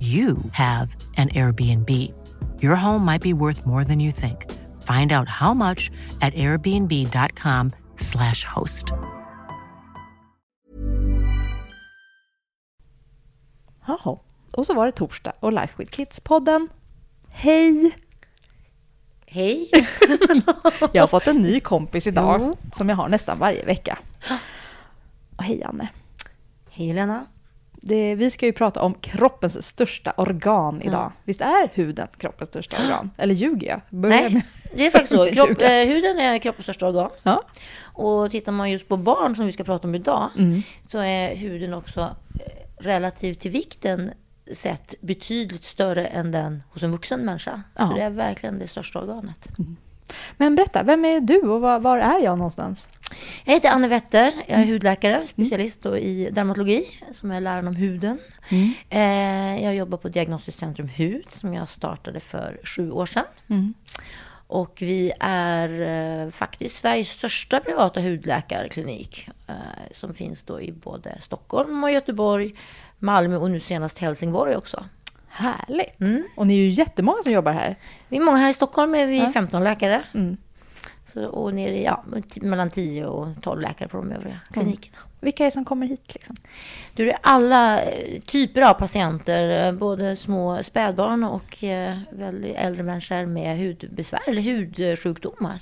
you have an Airbnb. Your home might be worth more than you think. Find out how much at airbnb.com/slash host. Jaha, och så var det torsdag och Life with Kids-podden. Hej! Hej! Jag har fått en ny kompis idag Mm. som jag har nästan varje vecka. Och hej Anne! Hej Lena. Det, vi ska ju prata om kroppens största organ idag. Visst är huden kroppens största organ? Eller ljuger jag? Börjar Nej, med- det är faktiskt så. Kropp, eh, huden är kroppens största organ. Ja. Och tittar man just på barn som vi ska prata om idag Mm. så är huden också eh, relativt till vikten sett betydligt större än den hos en vuxen människa. Ja. Så det är verkligen det största organet. Men berätta, vem är du och var, var är jag någonstans? Jag heter Anne Wetter. Jag Mm. är hudläkare, specialist då i dermatologi, som är läran om huden. Mm. Eh, jag jobbar på Diagnostiskt Centrum Hud, som jag startade för sju år sedan. Mm. Och vi är eh, faktiskt Sveriges största privata hudläkarklinik. Eh, som finns då i både Stockholm och Göteborg, Malmö och nu senast Helsingborg också. Härligt! Mm. Och ni är ju jättemånga som jobbar här. Vi är många här i Stockholm, är vi Ja. 15 läkare. Mm. Så, och nere i, ja, mellan 10 och 12 läkare på de övriga klinikerna. Vilka är det som kommer hit? Liksom? Du, det är alla eh, typer av patienter, eh, både små spädbarn och eh, äldre människor med hudbesvär eller hudsjukdomar.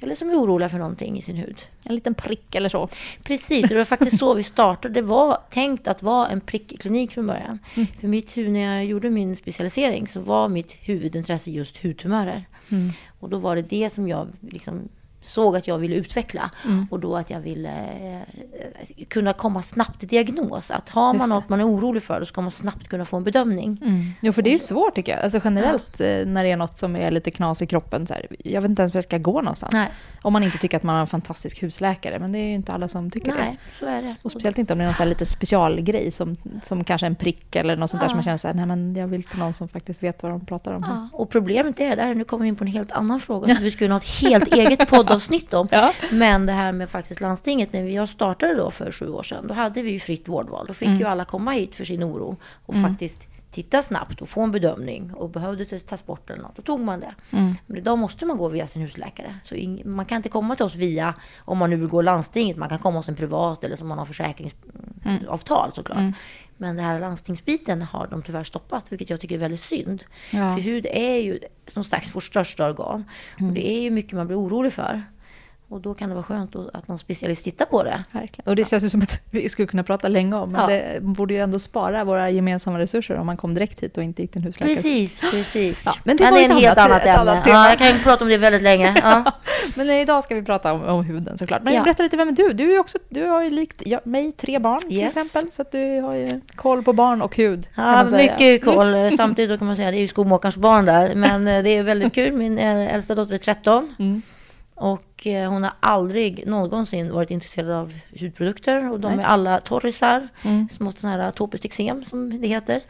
Eller som är oroliga för någonting i sin hud. En liten prick eller så. Precis, och det var faktiskt så vi startade. Det var tänkt att vara en prickklinik från början. För mitt när jag gjorde min specialisering så var mitt huvudintresse just hudtumörer. Och då var det det som jag liksom såg att jag ville utveckla. Och då att jag ville eh, kunna komma snabbt till diagnos. Att har man något man är orolig för, då ska man snabbt kunna få en bedömning. Jo, för det är ju svårt tycker jag. Alltså generellt eh, när det är något som är lite knas i kroppen. Så här, jag vet inte ens var jag ska gå någonstans. Nej. Om man inte tycker att man har en fantastisk husläkare. Men det är ju inte alla som tycker det. Nej, så är det. Och speciellt inte om det är någon så lite specialgrej som, som kanske en prick eller något sånt där som man känner så här, nej men jag vill till någon som faktiskt vet vad de pratar om. Ja, och problemet är där, nu kommer vi in på en helt annan fråga, vi skulle ha ett helt eget poddavsnitt om. Ja. Men det här med faktiskt landstinget, när jag startade då för sju år sedan, då hade vi ju fritt vårdval. Då fick Mm. ju alla komma hit för sin oro och faktiskt titta snabbt och få en bedömning. Och behövdes det tas bort eller något, då tog man det. Mm. Men idag måste man gå via sin husläkare. Så man kan inte komma till oss via, om man nu vill gå landstinget, man kan komma hos en privat eller som man har försäkringsavtal såklart. Men den här landstingsbiten har de tyvärr stoppat, vilket jag tycker är väldigt synd. Ja. För hud är ju som sagt vårt största organ. Och det är ju mycket man blir orolig för. Och då kan det vara skönt att någon specialist tittar på det. Verkligen. Och det känns ju som att vi skulle kunna prata länge om, men Ja. det borde ju ändå spara våra gemensamma resurser om man kom direkt hit och inte gick till en husläkare. Precis, precis. Ja, men det var är ett en helt annat- annat, ämne. annat ja, jag kan ju prata om det väldigt länge. Ja. Men idag ska vi prata om, om huden såklart. Men Ja. berätta lite, vem är du? Du, är också, du har ju likt jag, mig tre barn till Yes. exempel, så att du har ju koll på barn och hud. Ja, mycket koll. Samtidigt kan man säga det är ju skomakarens barn där. Men eh, det är väldigt kul. Min eh, äldsta dotter är 13. Mm. Och eh, hon har aldrig någonsin varit intresserad av hudprodukter. Och de Nej. är alla torrisar. Mm. Smått sån här atopiskt eksem som det heter.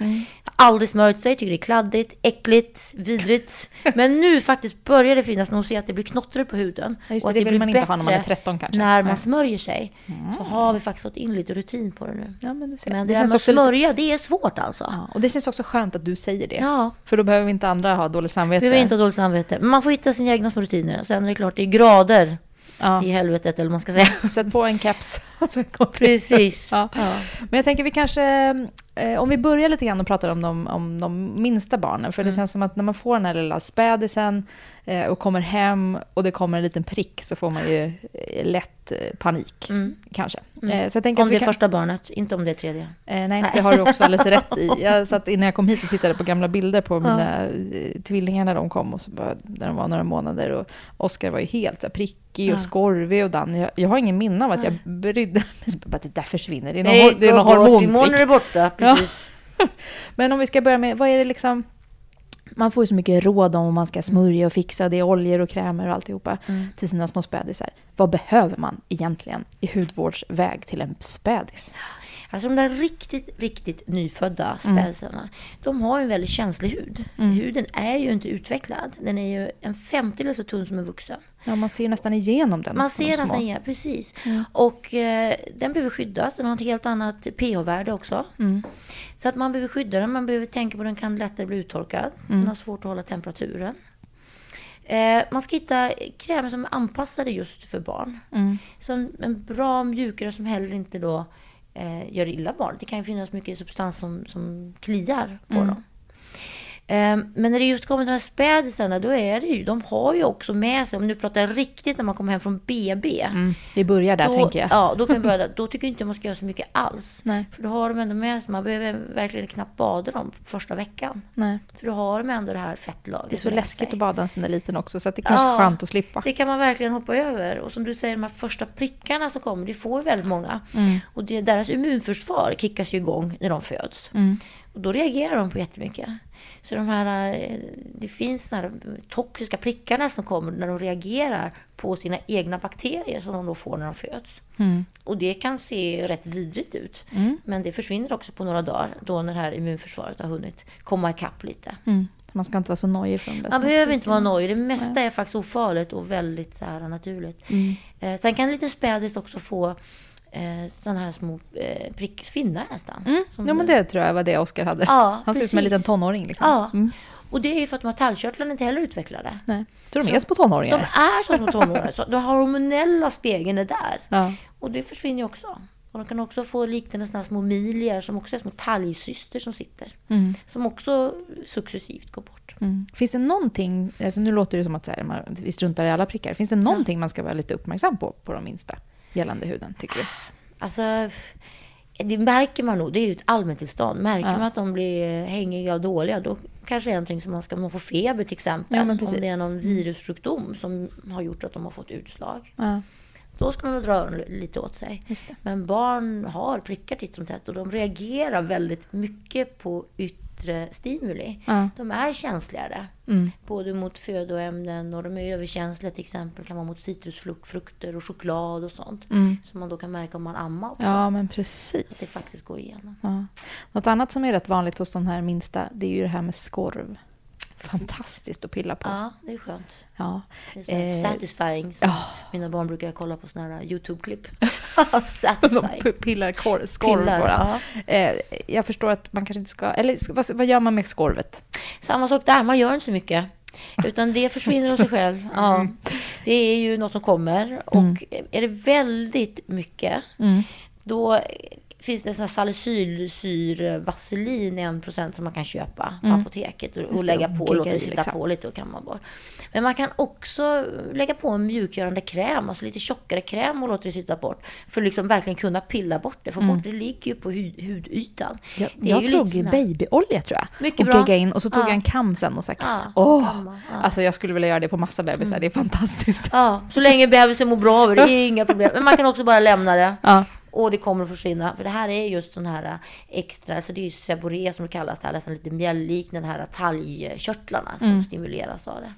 Har aldrig smörjt sig, tycker det är kladdigt, äckligt, vidrigt. Men nu faktiskt börjar det finnas när hon ser att det blir knottrar på huden. Ja, just och det, att det vill man blir inte ha när man är bättre 13 kanske. När man. Mm. smörjer sig. Så har vi faktiskt fått in lite rutin på det nu. Ja, men du ser. Men det, det, känns med att också lite, smörja, det är svårt alltså. ja, och det känns också skönt att du säger det. Ja. För då behöver inte andra ha dåligt samvete. Vi vill inte ha dåligt samvete. Men man får hitta sina egna små rutiner. Sen är det klart, det är grader ja. i helvetet, eller man ska säga. Sätt på en keps. det. Precis. Ja. Ja. Men jag tänker vi kanske eh, om vi börjar lite grann och pratar om de, om de minsta barnen. För det Mm. känns som att när man får den här lilla spädisen och kommer hem och det kommer en liten prick så får man ju eh, lätt eh, panik. Mm. Kanske. Mm. Eh, så jag tänker Om att det är kan... första barnet, inte om det är tredje. Eh, nej, det har du också alldeles rätt i. Jag satt innan jag kom hit och tittade på gamla bilder på mina eh, tvillingar när de kom, och så bara, när de var några månader. Och Oskar var ju helt så här, prickig Ja. och skorvig och Dan. Jag, jag har ingen minne av att jag brydde mig. Bara, Det där försvinner. Det är någon, Nej, hor- det är någon bort. Imorgon är hormonprick. det borta, precis. Men om vi ska börja med, vad är det liksom... Man får ju så mycket råd om man ska smörja och fixa. Det är oljor och krämer och alltihopa Mm. till sina små spädisar. Vad behöver man egentligen i hudvårdsväg till en spädis? Alltså de där riktigt, riktigt nyfödda Mm. spädisarna, de har en väldigt känslig hud. Huden är ju inte utvecklad. Den är ju en femtedel så tunn som en vuxen. Ja, man ser nästan igenom den. Man ser nästan igen, precis. Och eh, den behöver skyddas. Den har ett helt annat pH-värde också. Mm. Så att man behöver skydda den. Man behöver tänka på att den kan lättare bli uttorkad. Mm. Den har svårt att hålla temperaturen. Eh, man ska hitta krämer som är anpassade just för barn. Mm. En, en bra mjukare som heller inte då eh, gör illa barnet. Det kan ju finnas mycket substans som, som kliar på Mm. dem. Eh, men när det just kommer till de här spädisarna, då är det ju, de har ju också med sig, om du pratar riktigt när man kommer hem från BB. Mm. Vi börjar där, då, tänker jag. Ja, då kan vi börja där. Då tycker jag inte man ska göra så mycket alls. Nej. För då har de ändå med sig, man behöver verkligen knappt bada dem första veckan. Nej. För då har de ändå det här fettlagret. Det är så läskigt sig. att bada en sån där liten också, så det kanske är Ja. skönt att slippa. Det kan man verkligen hoppa över. Och som du säger, de här första prickarna som kommer, det får ju väldigt många. Mm. Och det, deras immunförsvar kickas ju igång när de föds. Mm. Och då reagerar de på jättemycket. Så de här, eh, det finns såna här toxiska prickarna som kommer när de reagerar på sina egna bakterier som de då får när de föds. Mm. Och det kan se rätt vidrigt ut. Men det försvinner också på några dagar då när det här immunförsvaret har hunnit komma ikapp lite. Mm. Man ska inte vara så nojig för de där Man behöver inte vara nojig. Det mesta är faktiskt ofarligt och väldigt så här, naturligt. Mm. Eh, sen kan en liten spädis också få eh, sådana här små eh, prickfinnar nästan. Mm. Ja, men det tror jag var det Oskar hade. Ja, Han ser ut som en liten tonåring. Liksom. Ja, Mm. och det är ju för att de här tallkörtlarna inte heller utvecklade. Nej. Så de Så- är små tonåringar? De är som små tonåringar. Så den hormonella spegeln är där. Ja. Och det försvinner ju också. Och de kan också få liknande här små milier som också är små talgcyster som sitter. Mm. Som också successivt går bort. Mm. Finns det någonting, alltså nu låter det som att så här, man, vi struntar i alla prickar. Finns det någonting man ska vara lite uppmärksam på, på de minsta, gällande huden, tycker du? Alltså, det märker man nog. Det är ju ett allmäntillstånd. Märker man att de blir hängiga och dåliga, då kanske det är någonting som man ska, de får feber till exempel. Ja, om det är någon virussjukdom som har gjort att de har fått utslag. Ja, Då ska man dra öronen lite åt sig. Men barn har prickar titt som tätt och de reagerar väldigt mycket på yttre stimuli. Ja. De är känsligare. Mm. Både mot födoämnen och de är överkänsliga till exempel kan vara mot citrusfrukter och choklad och sånt. Mm. Som man då kan märka om man ammar också. Ja, men Att det precis. faktiskt går igenom. Ja. Något annat som är rätt vanligt hos de här minsta, det är ju det här med skorv. Fantastiskt att pilla på. Ja, det är skönt. Ja. Det är Eh, satisfying. Ja. Mina barn brukar kolla på såna här YouTube-klipp. De satisfying. p- pillar kor, skorv Pillar, den. ja. Eh, jag förstår att man kanske inte ska... Eller vad, vad gör man med skorvet? Samma sak där, man gör inte så mycket. Utan det försvinner av sig själv. Ja. Det är ju något som kommer. Och är det väldigt mycket, Mm. då finns det sån salicylsyr-vaselin, 1% som man kan köpa på apoteket och, och lägga på och låta det i, sitta liksom. på lite och kamma bort. Men man kan också lägga på en mjukgörande kräm, alltså lite tjockare kräm och låta det sitta bort. För att liksom verkligen kunna pilla bort det, för bort det ligger ju på hud, hudytan. Jag, jag ju tog här- babyolja tror jag. Mycket och bra. in och så tog Ja. jag en kam sen och så Ja, åh, kamma, ja. Alltså jag skulle vilja göra det på massa bebisar, det är fantastiskt. Ja, så länge bebisen mår bra av det, det är inga problem. Men man kan också bara lämna det. Ja. Och det kommer att försvinna. För det här är just sån här äh, extra, alltså det är ju seborré som det kallas, det här nästan lite mjällliknande här talgkörtlarna som Mm. stimuleras av det.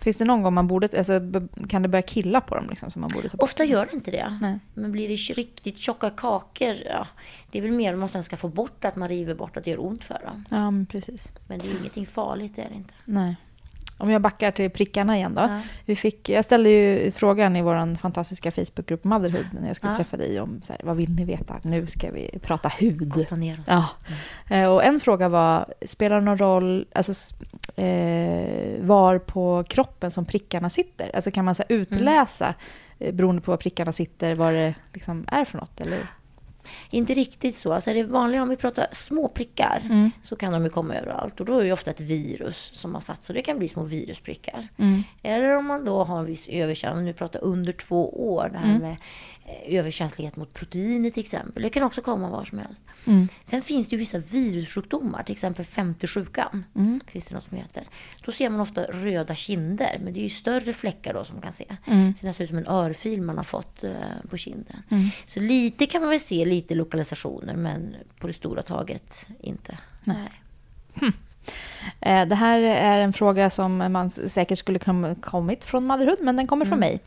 Finns det någon gång man borde, alltså, kan det börja killa på dem liksom som man borde ta bort? Ofta gör det inte det. Nej. Men blir det riktigt tjocka kakor, ja, det är väl mer om man sen ska få bort att man river bort att det gör ont för dem. Ja, men precis. Men det är ingenting farligt, det är det inte. Nej. Om jag backar till prickarna igen då. Ja. Vi fick, jag ställde ju frågan i vår fantastiska Facebookgrupp Motherhood när jag skulle Ja. träffa dig om så här, vad vill ni veta? Nu ska vi prata hud. Ner oss. Ja. Eh, Och en fråga var, spelar det någon roll alltså, eh, var på kroppen som prickarna sitter? Alltså kan man så här, utläsa, eh, beroende på var prickarna sitter, vad det liksom är för något? Eller? Inte riktigt så. Alltså det vanliga om vi pratar små prickar Mm. så kan de ju komma överallt. Och då är det ofta ett virus som har satt så det kan bli små virusprickar. Mm. Eller om man då har en viss överkänslighet, nu pratar under två år, det här Mm. med överkänslighet mot proteiner till exempel. Det kan också komma var som helst. Mm. Sen finns det ju vissa virussjukdomar, till exempel 50-sjukan. Mm. Finns det något som heter. Då ser man ofta röda kinder, men det är ju större fläckar då som man kan se. Mm. Det ser ut som en örfil man har fått eh, på kinden. Så lite kan man väl se, lite lokalisationer, men på det stora taget inte. Nej. Eh, Det här är en fråga som man säkert skulle kom, kommit från Motherhood, men den kommer från mig.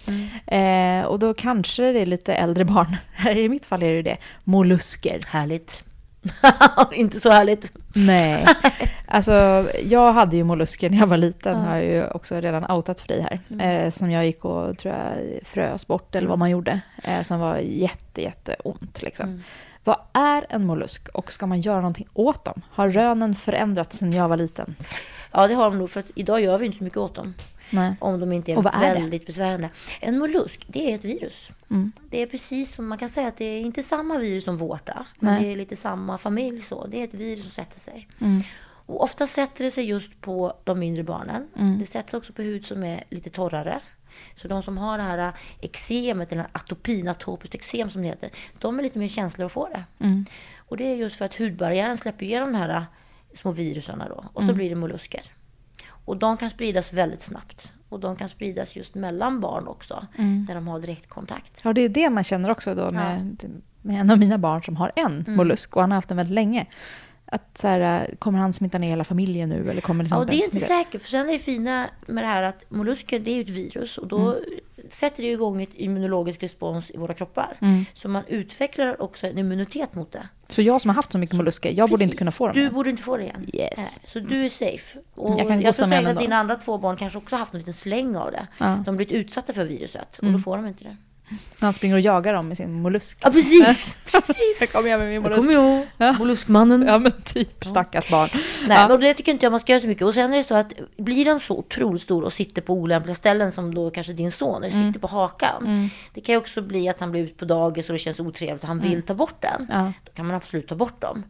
Eh, och då kanske det är lite äldre barn. I mitt fall är det det. Mollusker. Härligt. inte så härligt. Nej. Alltså, jag hade ju mollusker när jag var liten, har jag ju också redan outat för dig här. Eh, som jag gick och, tror jag, frös bort, eller vad man gjorde. Eh, som var jätte, jätte ont liksom. Vad är en mollusk och ska man göra någonting åt dem? Har rönen förändrats sedan jag var liten? Ja, det har de nog. För idag gör vi inte så mycket åt dem. Nej. Om de inte är, Och vad är det? väldigt besvärande. En mollusk, det är ett virus. Mm. Det är precis som man kan säga att det är inte samma virus som vårta. Men Nej. det är lite samma familj så. Det är ett virus som sätter sig. Mm. Och ofta sätter det sig just på de mindre barnen. Mm. Det sätts också på hud som är lite torrare. Så de som har det här eksemet, eller atopin, atopiskt eksem som det heter, de är lite mer känsliga att få det. Mm. Och det är just för att hudbarriären släpper igenom de här små virusarna då. Och så Mm. blir det mollusker. Och de kan spridas väldigt snabbt. Och de kan spridas just mellan barn också, Mm. när de har direktkontakt. Ja, det är det man känner också då med, med en av mina barn som har en Mm. mollusk och han har haft den väldigt länge. Att så här, kommer han smitta ner hela familjen nu eller kommer liksom Ja, och det är inte säkert. För sen är det fina med det här att mollusker, det är ju ett virus. Och då Mm. sätter det igång ett immunologisk respons i våra kroppar. Mm. Så man utvecklar också en immunitet mot det. Så jag som har haft så mycket mollusker, jag borde inte Precis. kunna få dem Du borde inte få det igen. Yes. Så du är safe. Och Jag jag, kan gossa tror säkert att dina andra två barn kanske också haft en liten släng av det. Ja. Mm. De har blivit utsatta för viruset och då får de inte det. Han springer och jagar dem med sin mollusk. Ja, precis! Jag precis. kommer jag med min Jag mollusk. kommer ihåg Ja. molluskmannen. Ja men typ, stackars barn. Nej, Ja. men det tycker inte jag man ska göra så mycket. Och sen är det så att blir den så otroligt stor och sitter på olämpliga ställen som då kanske din son, eller Mm. sitter på hakan. Det kan ju också bli att han blir ut på dagis och det känns otrevligt och han vill ta bort den. Mm. Ja. Mm. Då kan man absolut ta bort dem.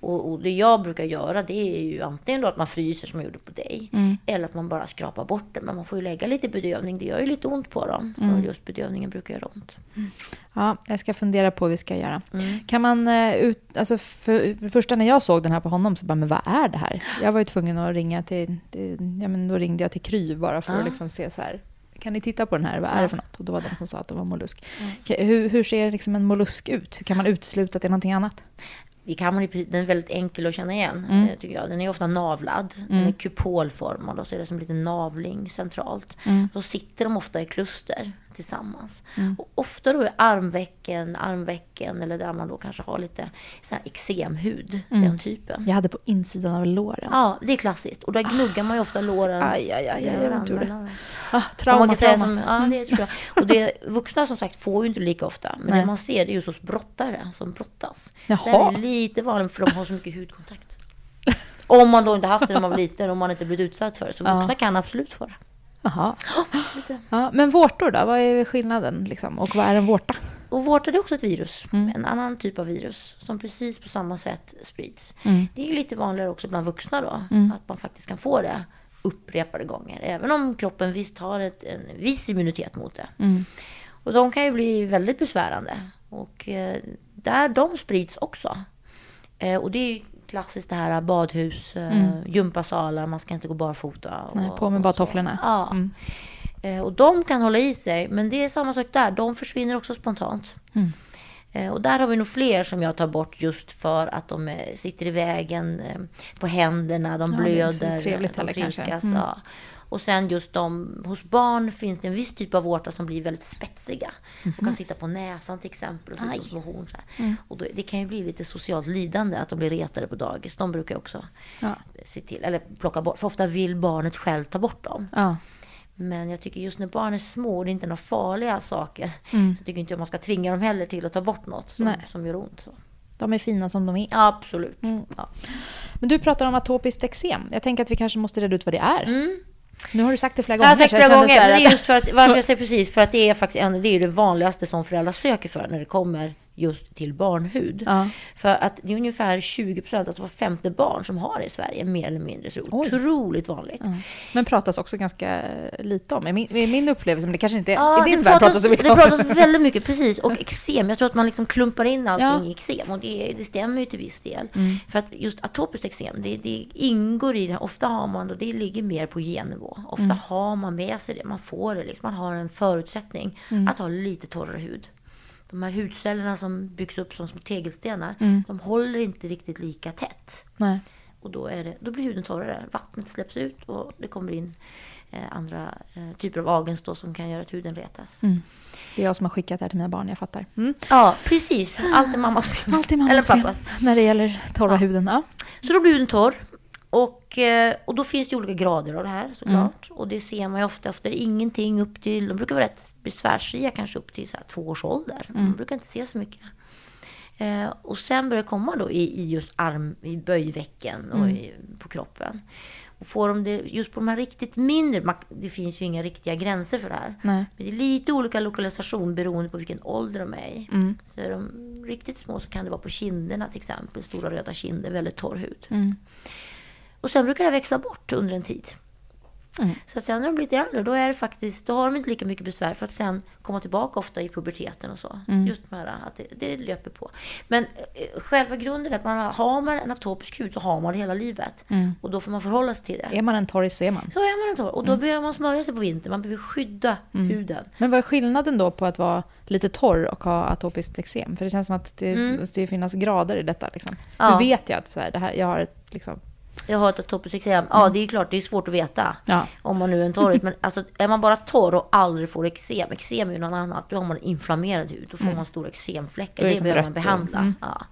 Och, och det jag brukar göra det är ju antingen då att man fryser som jag gjorde på dig. Mm. Eller att man bara skrapar bort det. Men man får ju lägga lite bedövning. Det gör ju lite ont på dem. Mm. Och just bedövningen brukar göra ont. Ja, jag ska fundera på hur vi ska göra. Mm. Kan man eh, ut, alltså för, för det första när jag såg den här på honom så bara, men vad är det här? Jag var ju tvungen att ringa till, till ja men då ringde jag till Kry bara för att Ah. liksom se så här, kan ni titta på den här, vad är det för något? Och då var de som sa att det var mollusk. Mm. Hur, hur ser liksom en mollusk ut? Hur kan man utesluta att det är någonting annat? Det kan man, den är väldigt enkel att känna igen, Mm. eh, tycker jag. Den är ofta navlad. Den är kupolformad och så är det som en liten navling centralt. Mm. Då sitter de ofta i kluster tillsammans. Och ofta då är armvecken, armvecken eller där man då kanske har lite eksemhud, Mm. den typen. Jag hade på insidan av låren. Ja, det är klassiskt. Och där gnuggar man ju ofta låren. Aj, aj, aj, aj, ont gjorde det. Ah, trauma, man kan trauma. som, ja, det tror jag. Och det, vuxna som sagt får ju inte lika ofta. Men Nej. det man ser det är just hos brottare som brottas. Jaha. Det är lite vanligt för de har så mycket hudkontakt. Om man då inte haft det när man var liten, om man inte blivit utsatt för det. Så Ja. vuxna kan absolut få det. Jaha. Lite. Ja, men vårtor då? Vad är skillnaden? Liksom? Och vad är en vårta? Och vårtor är också ett virus. Mm. En annan typ av virus som precis på samma sätt sprids. Mm. Det är lite vanligare också bland vuxna då. Att man faktiskt kan få det upprepade gånger. Även om kroppen visst har ett, en viss immunitet mot det. Mm. Och de kan ju bli väldigt besvärande. Och eh, där de sprids också. Eh, och det är klassiskt det här badhus, eh, gympasalar, man ska inte gå barfota. Och, Mm. Nej, på med och bara så. tofflorna. Ja. Mm. Eh, och de kan hålla i sig, men det är samma sak där. De försvinner också spontant. Mm. Eh, och där har vi nog fler som jag tar bort just för att de sitter i vägen på händerna, de Ja, det är inte så blöder, trevligt de heller kanske. Mm. Ja. Och sen just de, hos barn finns det en viss typ av vårtor som blir väldigt spetsiga. De kan sitta på näsan till exempel och Mhm. Som små horn. Så här. Och då, det kan ju bli lite socialt lidande att de blir retade på dagis. De brukar också Ja. se till, eller plocka bort. För ofta vill barnet själv ta bort dem. Ja. Men jag tycker just när barn är små och det är inte några farliga saker. Mm. Så tycker inte jag man ska tvinga dem heller till att ta bort något som, Nej. som gör ont. Så. De är fina som de är. Ja, absolut. Mm. Ja. Men du pratar om atopiskt eksem. Jag tänker att vi kanske måste reda ut vad det är. Mm. Nu har du sagt det flera Jag gånger. har sagt så flera gånger, men det är just för att, varför jag säger precis, för att det är faktiskt en, det är det vanligaste som föräldrar söker för när det kommer just till barnhud. Ja. För att det är ungefär 20 procent, alltså var femte barn som har det i Sverige, mer eller mindre. Så Oj. otroligt vanligt. Men pratas också ganska lite om. I min, i min upplevelse, men det kanske inte är... Ja, I din värld pratas, det mycket det pratas väldigt mycket, precis. Och eksem. Jag tror att man liksom klumpar in allting Ja. i eksem. Och det, det stämmer ju till viss del. Mm. För att just atopiskt eksem, det, det ingår i det. Ofta har man, och det ligger mer på gennivå. Ofta Mm. har man med sig det. Man får det liksom. Man har en förutsättning Mm. att ha lite torrare hud. De här hudcellerna som byggs upp som små tegelstenar, Mm. de håller inte riktigt lika tätt. Nej. Och då, är det, då blir huden torrare. Vattnet släpps ut och det kommer in eh, andra eh, typer av agens då som kan göra att huden retas. Det är jag som har skickat det här till mina barn, jag fattar. Mm. Ja, precis. Allt är mammas fel. Allt är mammas Eller fel pappas. när det gäller torra huden. Ja. Så då blir huden torr. Och, eh, och då finns det olika grader av det här såklart. Och det ser man ju ofta efter ingenting upp till, de brukar vara rätt besvärsfria kanske upp till så här två års ålder. Man brukar inte se så mycket. Eh, och sen börjar det komma då i, i just arm, i böjvecken och i, på kroppen. Och får de det just på de här riktigt mindre, det finns ju inga riktiga gränser för det här. Nej. Men det är lite olika lokalisation beroende på vilken ålder de är i. Så är de riktigt små så kan det vara på kinderna till exempel, stora röda kinder, väldigt torr hud. Och sen brukar det växa bort under en tid. Så att sen när de blir lite äldre, då, är det faktiskt, då har de inte lika mycket besvär för att sen komma tillbaka ofta i puberteten och så. Just med att det, det löper på. Men eh, själva grunden är att man har, man en atopisk hud så har man det hela livet. Och då får man förhålla sig till det. Är man en torris så är man. Så är man en torr. Och då behöver man smörja sig på vintern. Man behöver skydda huden. Men vad är skillnaden då på att vara lite torr och ha atopiskt eksem? För det känns som att det måste ju finnas grader i detta. Liksom. Ja. Hur vet jag att så här, det här, jag har ett... Liksom, Jag har ett eksem. Ja, det är klart, det är svårt att veta. Ja. Om man nu är en torrhet. Men alltså, är man bara torr och aldrig får eksem. Eksem är ju något annat. Då har man inflammerad hud. Då får man stora eksemfläckar. Det Det behöver man behandla. Mm. Ja.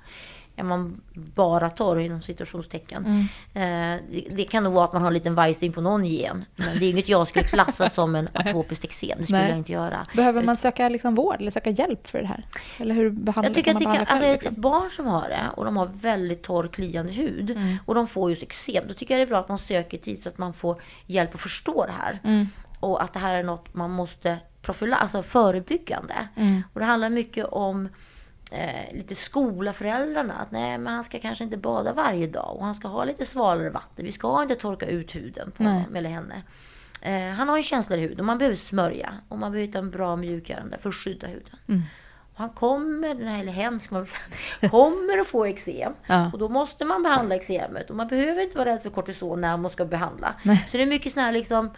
Är man bara torr inom situationstecken. Mm. Eh, det, det kan nog vara att man har en liten vajsing på någon gen. Men det är inget jag skulle klassa som en atopiskt eksem. Det skulle Nej. jag inte göra. behöver man söka liksom, vård eller söka hjälp för det här? Eller hur behandlar Jag tycker att det kan, alltså själv, ett liksom? barn som har det och de har väldigt torr kliande hud Mm. och de får just eksem. Då tycker jag det är bra att man söker tid så att man får hjälp att förstå det här. Mm. Och att det här är något man måste profila, alltså förebyggande. Mm. Och det handlar mycket om eh, lite skola föräldrarna. Att nej, men han ska kanske inte bada varje dag och han ska ha lite svalare vatten. Vi ska inte torka ut huden på Nej. honom eller henne. Eh, han har en känsligare hud och man behöver smörja och man behöver hitta en bra mjukgörande för att skydda huden. Mm. Och han kommer, den här, eller hen ska man säga, kommer att få eksem. Ja. Och då måste man behandla eksemet. Och man behöver inte vara rädd för kortison när man ska behandla. Nej. Så det är mycket sån här liksom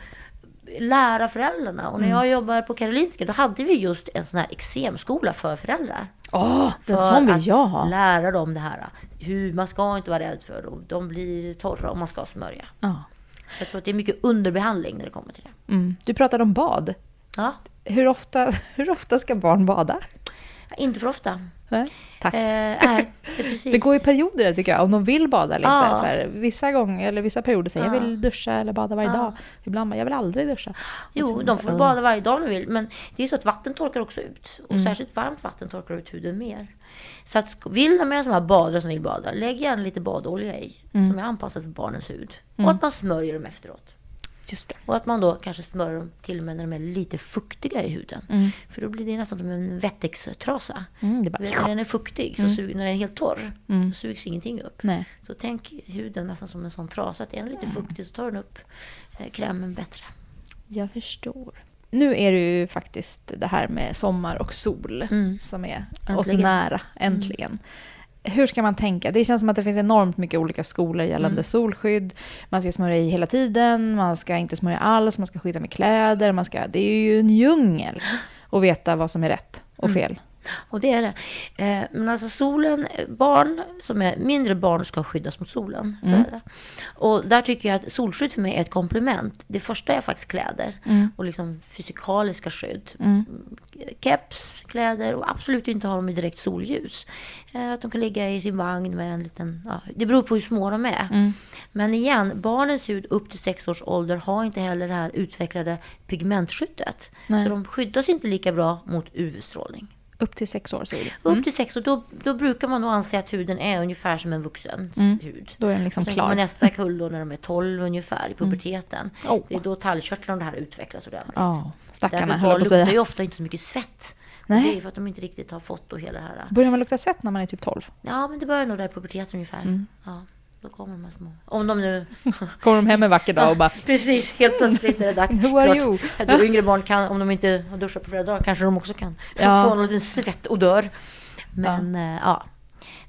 lära föräldrarna. Och när Mm. jag jobbade på Karolinska då hade vi just en sån här eksemskola för föräldrar. Åh, För en sån vill jag ha. lära dem det här. Hur man ska inte vara rädd för dem. De blir torra om man ska smörja. Ja. Jag tror att det är mycket underbehandling när det kommer till det. Mm. Du pratade om bad. Ja, Hur ofta, hur ofta ska barn bada? inte för ofta. Nej? Tack. Eh, det går i perioder tycker jag, om de vill bada eller Ja. inte. Så här, vissa gånger, eller vissa perioder säger jag Ja. vill duscha eller bada varje Ja. dag. Ibland bara, jag vill aldrig duscha. Jo, så- de så- får bada varje dag om de vill. Men det är så att vatten torkar också ut. Och särskilt varmt vatten torkar ut huden mer. Så att vill de är som här badare som vill bada, lägg gärna lite badolja i. Som är anpassad för barnens hud. Och att man smörjer dem efteråt. Just det. Och att man då kanske smörjer dem till och med när de är lite fuktiga i huden. För då blir det nästan som en Wettex-trasa. Mm, bara... När den är fuktig, så suger, när den är helt torr, så sugs ingenting upp. Nej. Så tänk huden nästan som en sån trasa. Att är den lite fuktig så tar den upp eh, krämen bättre. Jag förstår. Nu är det ju faktiskt det här med sommar och sol Mm. som är oss nära, äntligen. Hur ska man tänka? Det känns som att det finns enormt mycket olika skolor gällande Mm. solskydd. Man ska smörja i hela tiden, man ska inte smörja alls, man ska skydda med kläder. Man ska, det är ju en djungel att veta vad som är rätt och Mm. Och det är det. Eh, men alltså solen, barn som är mindre barn ska skyddas mot solen. Så är det. Och där tycker jag att solskydd för mig är ett komplement. Det första är faktiskt kläder och liksom fysikaliska skydd. Keps, kläder och absolut inte ha dem i direkt solljus. Eh, att de kan ligga i sin vagn med en liten, ja, det beror på hur små de är. Men igen, barnens hud upp till sex års ålder har inte heller det här utvecklade pigmentskyddet. Nej. Så de skyddas inte lika bra mot UV-strålning. Upp till sex år säger du. Upp till sex år, då, då brukar man nog anse att huden är ungefär som en vuxens hud. Då är den liksom Sen klar. nästa kull då när de är 12 ungefär, i puberteten. Oh. Det är då tallkörtlarna och det här utvecklas ordentligt. Ja, stackarna Därför barn luktar ju ofta inte så mycket svett Nej. Det är för att de inte riktigt har fått då hela det här. Börjar man lukta svett när man är typ 12? Ja, men det börjar nog där i puberteten ungefär. Mm. Ja, då kommer de här små. Om de nu... Kommer de hem en vacker dag och bara Precis, helt plötsligt är det dags. Who are you? Tror yngre barn kan, om de inte har duschat på flera dagar, kanske de också kan Ja. få en liten svettodör. Men ja. ja.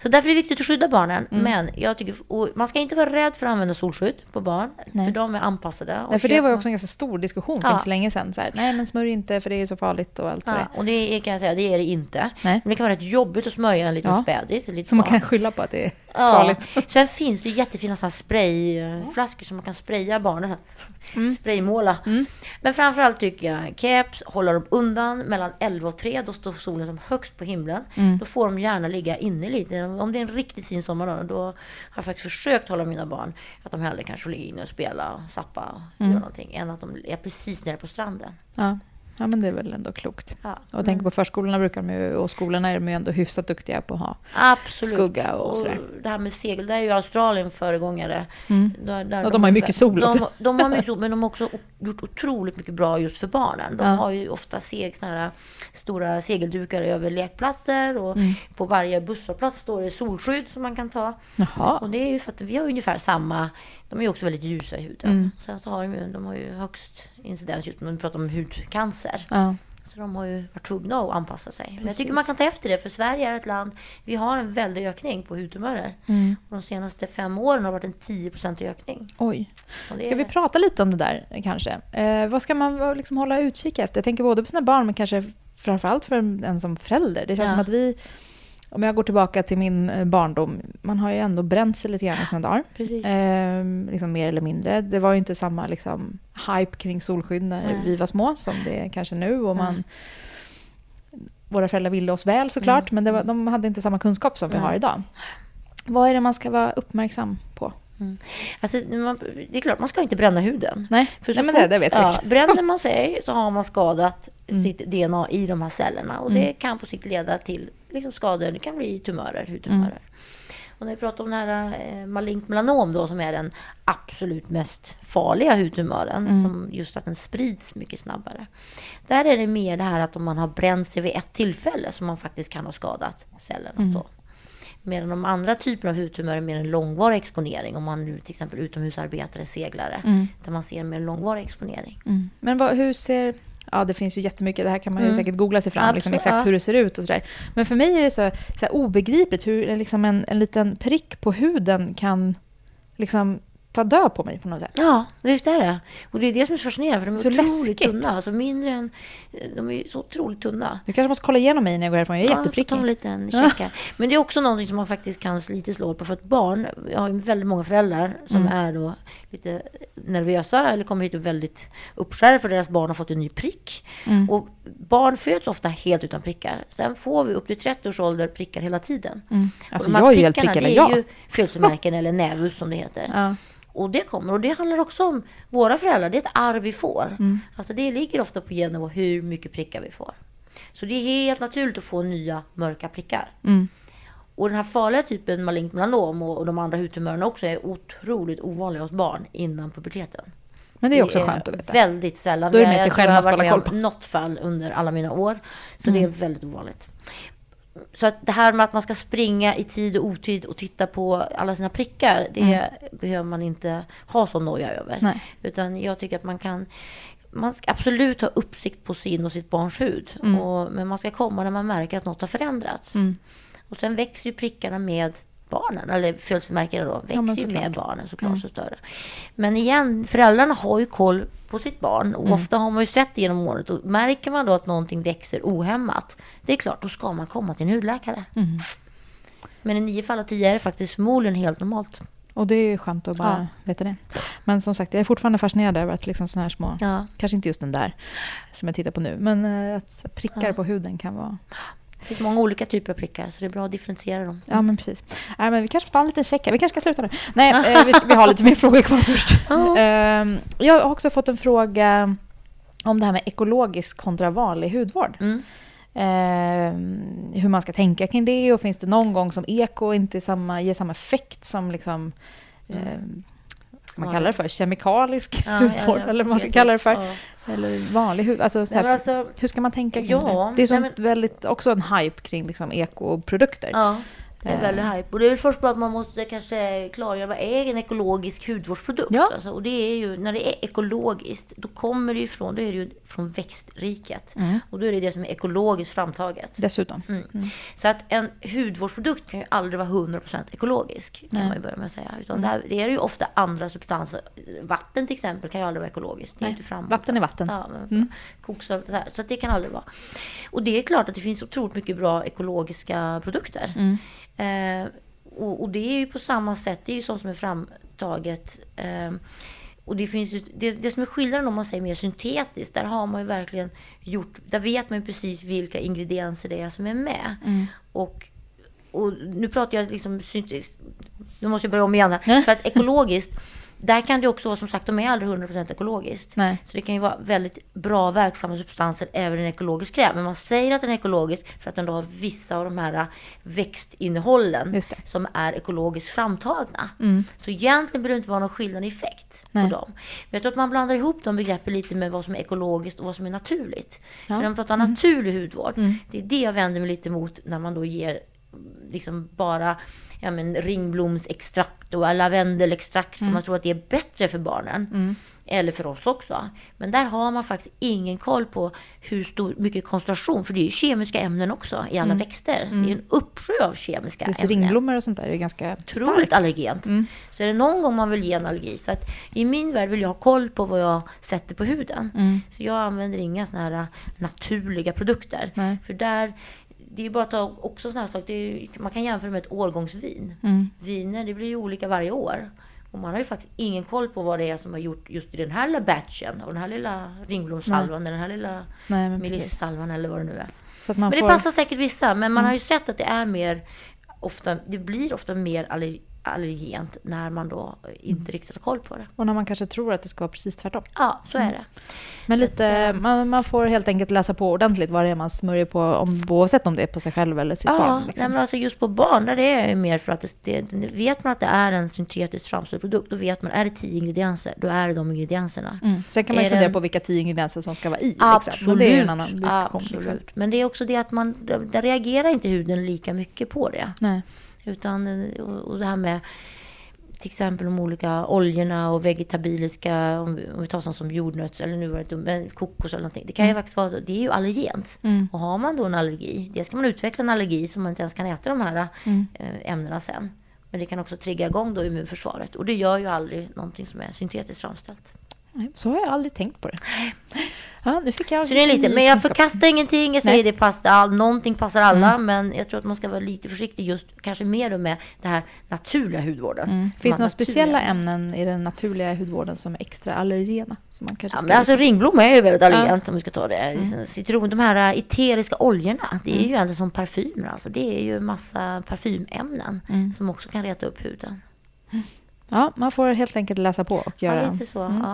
Så därför är det viktigt att skydda barnen. Mm. Men jag tycker, man ska inte vara rädd för att använda solskydd på barn. Nej. För de är anpassade. Nej, för det var ju också en ganska stor diskussion för Ja. inte så länge sedan. Så här, nej, men smörj inte för det är så farligt och allt det Ja, är. och det kan jag säga, det är det inte. Nej. Men det kan vara rätt jobbigt att smörja en liten Ja. spädis. Så man kan skylla på att det är Ja. farligt. Sen finns det jättefina här sprayflaskor som man kan spraya barnen. Mm. Spraymåla. Men framförallt tycker jag keps, hålla dem undan mellan 11 och 3. Då står solen som högst på himlen. Mm. Då får de gärna ligga inne lite. Om det är en riktigt fin sommardag, då har jag faktiskt försökt hålla mina barn att de hellre kanske ligga inne och spela och sappa och Mm. göra någonting. Än att de är precis nere på stranden. Ja. Ja, men det är väl ändå klokt. Ja, Och tänk på förskolorna brukar de ju, och skolorna är de ju ändå hyfsat duktiga på att ha. Absolut. skugga och sådär. Det här med segel, där är ju Australien föregångare. Där, där Ja, de har ju mycket sol de, de har mycket sol, men de har också gjort otroligt mycket bra just för barnen. De Ja. har ju ofta seg, här stora segeldukar över lekplatser och Mm. på varje busshållplats står det solskydd som man kan ta. Jaha. Och det är ju för att vi har ungefär samma, de är ju också väldigt ljusa i huden. Mm. Sen så har de ju, de har ju högst incidens just när vi pratar om hudcancer. Ja. Så de har ju varit tvungna att anpassa sig. Men jag Precis. tycker man kan ta efter det, för Sverige är ett land, vi har en väldig ökning på hudtumörer. Mm. Och de senaste fem åren har det varit en 10% ökning. Oj. Ska vi prata lite om det där kanske? Eh, vad ska man liksom hålla utkik efter? Jag tänker både på sina barn men kanske framförallt för en som förälder. Det känns Ja. som att vi, om jag går tillbaka till min eh, barndom, man har ju ändå bränt sig lite grann i sina dagar. Eh, liksom mer eller mindre. Det var ju inte samma liksom, hype kring solskydd när Nej. vi var små som det är kanske nu. Och man, våra föräldrar ville oss väl såklart, men det var, de hade inte samma kunskap som vi har idag. Vad är det man ska vara uppmärksam på? Alltså, man, det är klart, man ska inte bränna huden. Nej, För Nej men det, det vet. Mm. ja, Bränner man sig så har man skadat sitt DNA i de här cellerna. Och det kan på sikt leda till liksom skador. Det kan bli tumörer, hudtumörer. Mm. Och när vi pratar om här eh, malignt melanom då, som är den absolut mest farliga hudtumören, Mm. som just att den sprids mycket snabbare. Där är det mer det här att om man har bränt sig vid ett tillfälle som man faktiskt kan ha skadat cellerna. Mm. Så. Medan de andra typerna av hudtumörer är mer en långvarig exponering. Om man nu till exempel utomhusarbetare, seglare. Där man ser en mer långvarig exponering. Mm. Men vad, hur ser... Ja, det finns ju jättemycket. Det här kan man ju Mm. säkert googla sig fram, liksom, Absolut, exakt ja. hur det ser ut och sådär. Men för mig är det så, så obegripligt hur liksom en, en liten prick på huden kan liksom ta död på mig på något sätt. Ja, visst är det. Och det är det som är så fascinerande. För de är Så otroligt läskigt. tunna. Alltså mindre än... De är så otroligt tunna. Du kanske måste kolla igenom mig när jag går härifrån. Jag är Ja, jätteprickig. en liten check här. Men det är också någonting som man faktiskt kan lite slå på. För ett barn, jag har ju väldigt många föräldrar som Mm. är då lite nervösa eller kommer hit och väldigt uppskärrade för deras barn har fått en ny prick. Mm. Och barn föds ofta helt utan prickar. Sen får vi upp till 30 års ålder prickar hela tiden. Mm. Alltså jag är ju helt eller Det är ju födelsemärken eller nävus som det heter. Ja. Och det kommer. Och det handlar också om våra föräldrar. Det är ett arv vi får. Mm. Alltså det ligger ofta på och hur mycket prickar vi får. Så det är helt naturligt att få nya mörka prickar. Mm. Och den här farliga typen malignt melanom och, och de andra hudtumörerna också är otroligt ovanliga hos barn innan puberteten. Men det är också skönt att veta. Väldigt sällan. Då är det Jag- med sig jag tror själv jag man har ska varit hålla med koll om något fall under alla mina år. Så det är väldigt ovanligt. Så att det här med att man ska springa i tid och otid och titta på alla sina prickar, det behöver man inte ha så noja över. Nej. Utan jag tycker att man kan man ska absolut ha uppsikt på sin och sitt barns hud. Mm. Och, men man ska komma när man märker att något har förändrats. Och sen växer ju prickarna med barnen, eller födelsemärkena då, växer såklart. med barnen såklart så större. Men igen, föräldrarna har ju koll på sitt barn och ofta har man ju sett det genom året och märker man då att någonting växer ohämmat, det är klart, då ska man komma till en hudläkare. Men i nio fall av tio är det faktiskt förmodligen helt normalt. Och det är ju skönt att bara veta det. Men som sagt, jag är fortfarande fascinerad över att liksom såna här små, Ja. kanske inte just den där som jag tittar på nu, men eh, att prickar på huden kan vara... Det finns många olika typer av prickar, så det är bra att differentiera dem. Ja, men precis. Nej, men vi kanske får ta en liten check här. Vi kanske ska sluta nu. Nej, eh, vi, ska, vi har lite mer frågor kvar först. Ehm, jag har också fått en fråga om det här med ekologisk kontra vanlig hudvård. Mm. Ehm, hur man ska tänka kring det och finns det någon gång som eko inte samma, ger samma effekt som liksom, ehm, man kalla det för, kemikalisk Ja, hudvård ja, eller vad man ska kalla det för. Ja. Eller vanlig hud. Alltså, så här, Nej, men alltså, hur ska man tänka kring Ja, det? Det är sånt nej, väldigt, också en hype kring liksom, ekoprodukter. Ja, det är Eh. väldigt hype. Och det är väl först bara att man måste kanske klargöra vad är en ekologisk hudvårdsprodukt? Ja. Alltså, och det är ju, när det är ekologiskt, då kommer det ju från, då är det ju från växtriket. Mm. Och då är det det som är ekologiskt framtaget. Dessutom. Mm. Så att en hudvårdsprodukt kan ju aldrig vara 100% ekologisk. Kan Nej. man ju börja med att säga. Utan där, det är ju ofta andra substanser. Vatten till exempel kan ju aldrig vara ekologiskt. Det är inte fram- vatten är vatten. Ja, men koksalt, så, så att det kan aldrig vara. Och det är klart att det finns otroligt mycket bra ekologiska produkter. Eh, och, och det är ju på samma sätt, det är ju sånt som är framtaget. Eh, och det, finns ju, det, det som är skillnaden om man säger mer syntetiskt, där har man ju verkligen gjort, där vet man ju precis vilka ingredienser det är som är med. Och, och nu pratar jag liksom syntetiskt, nu måste jag börja om igen här. För att ekologiskt, där kan det också vara som sagt, de är aldrig 100% ekologiskt. Nej. Så det kan ju vara väldigt bra verksamma substanser även i en ekologisk kräm. Men man säger att den är ekologisk för att den då har vissa av de här växtinnehållen Just det. som är ekologiskt framtagna. Så egentligen behöver det inte vara någon skillnad i effekt Nej. på dem. Men jag tror att man blandar ihop de begreppen lite med vad som är ekologiskt och vad som är naturligt. För när man pratar naturlig hudvård, det är det jag vänder mig lite mot när man då ger liksom bara ja, men, ringblomsextrakt och lavendelextrakt för man tror att det är bättre för barnen. Eller för oss också. Men där har man faktiskt ingen koll på hur stor, mycket koncentration, för det är ju kemiska ämnen också i alla växter. Det är ju en uppsjö av kemiska Just ämnen ringblommor och sånt där är ganska otroligt starkt. allergent. Så är det någon gång man vill ge en allergi. Så att i min värld vill jag ha koll på vad jag sätter på huden. Så jag använder inga såna här äh, naturliga produkter. Nej. För där, det är bara att ta också såna här saker. Är, man kan jämföra med ett årgångsvin. Viner, det blir ju olika varje år. Och man har ju faktiskt ingen koll på vad det är som har gjort just i den här lilla batchen. Och den här lilla ringblomssalvan, den här lilla melissalvan eller vad det nu är. Så att man Men det får... passar säkert vissa. Men man har ju sett att det är mer ofta, det blir ofta mer aller, allergent när man då inte riktigt har koll på det. Och när man kanske tror att det ska vara precis tvärtom. Ja, så är det. Men lite, eh, man, man får helt enkelt läsa på ordentligt vad det är man smörjer på, om, oavsett om det är på sig själv eller sitt Ja, barn. nej, Liksom. men alltså just på barn, där är det ju mer för att det, det, vet man att det är en syntetiskt framställd produkt, då vet man, är det tio ingredienser, då är det de ingredienserna. Mm. Sen kan man ju fundera den- på vilka tio ingredienser som ska vara i. Absolut. Liksom. Men det är en annan diskussion. Absolut. Liksom. Men det är också det att man, där reagerar inte huden lika mycket på det. Nej. Utan, och, det här med till exempel de olika oljorna och vegetabiliska, om vi, om vi tar sånt som jordnöts eller nu var det men kokos eller någonting. Det kan ju faktiskt vara, det är ju allergent. Och har man då en allergi, dels kan man utveckla en allergi så man inte ens kan äta de här eh, ämnena sen. Men det kan också trigga igång då immunförsvaret. Och det gör ju aldrig någonting som är syntetiskt framställt. Nej, så har jag aldrig tänkt på det. Ja, nu fick jag Så det är lite, men jag förkastar ingenting. Jag säger Nej. det passar, någonting passar alla. Men jag tror att man ska vara lite försiktig just kanske mer med det här naturliga hudvården. Mm. Finns det några speciella ämnen i den naturliga hudvården som är extra allergena? Som man kanske Ja, men alltså ringblomma är ju väldigt Ja. Mm. allergent om vi ska ta det. Citron, de här äh, eteriska oljorna, det är ju egentligen som parfymer. Alltså. Det är ju massa parfymämnen Mm. som också kan reta upp huden. Ja, man får helt enkelt läsa på och Ja, göra... lite så. Ja.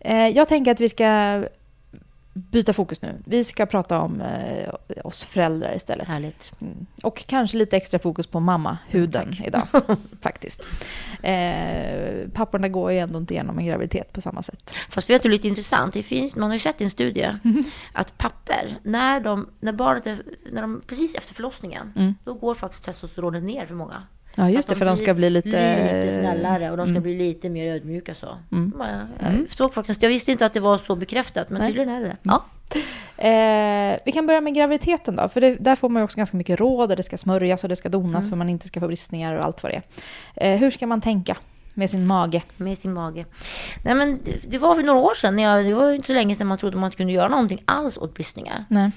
Eh, jag tänker att vi ska byta fokus nu. Vi ska prata om eh, oss föräldrar istället. Härligt. Mm. Och kanske lite extra fokus på mamma-huden idag, faktiskt. Eh, papporna går ju ändå inte igenom en graviditet på samma sätt. Fast vet du, lite intressant. Det finns, man har ju sett i en studie att papper, när, de, när barnet är, när de, precis efter förlossningen, då går faktiskt testosteronet ner för många. Ja, just det, att för de ska bli lite... lite snällare och de ska bli lite mer ödmjuka så. Mm. Jag, såg faktiskt, jag visste inte att det var så bekräftat, men tydligen är det det. Ja. Eh, vi kan börja med graviditeten då, för det, där får man ju också ganska mycket råd och det ska smörjas och det ska donas för man inte ska få bristningar och allt vad det är. Eh, hur ska man tänka med sin mage? Med sin mage. Nej men det, det var för några år sedan, jag, det var ju inte så länge sedan man trodde man inte kunde göra någonting alls åt bristningar. Nej.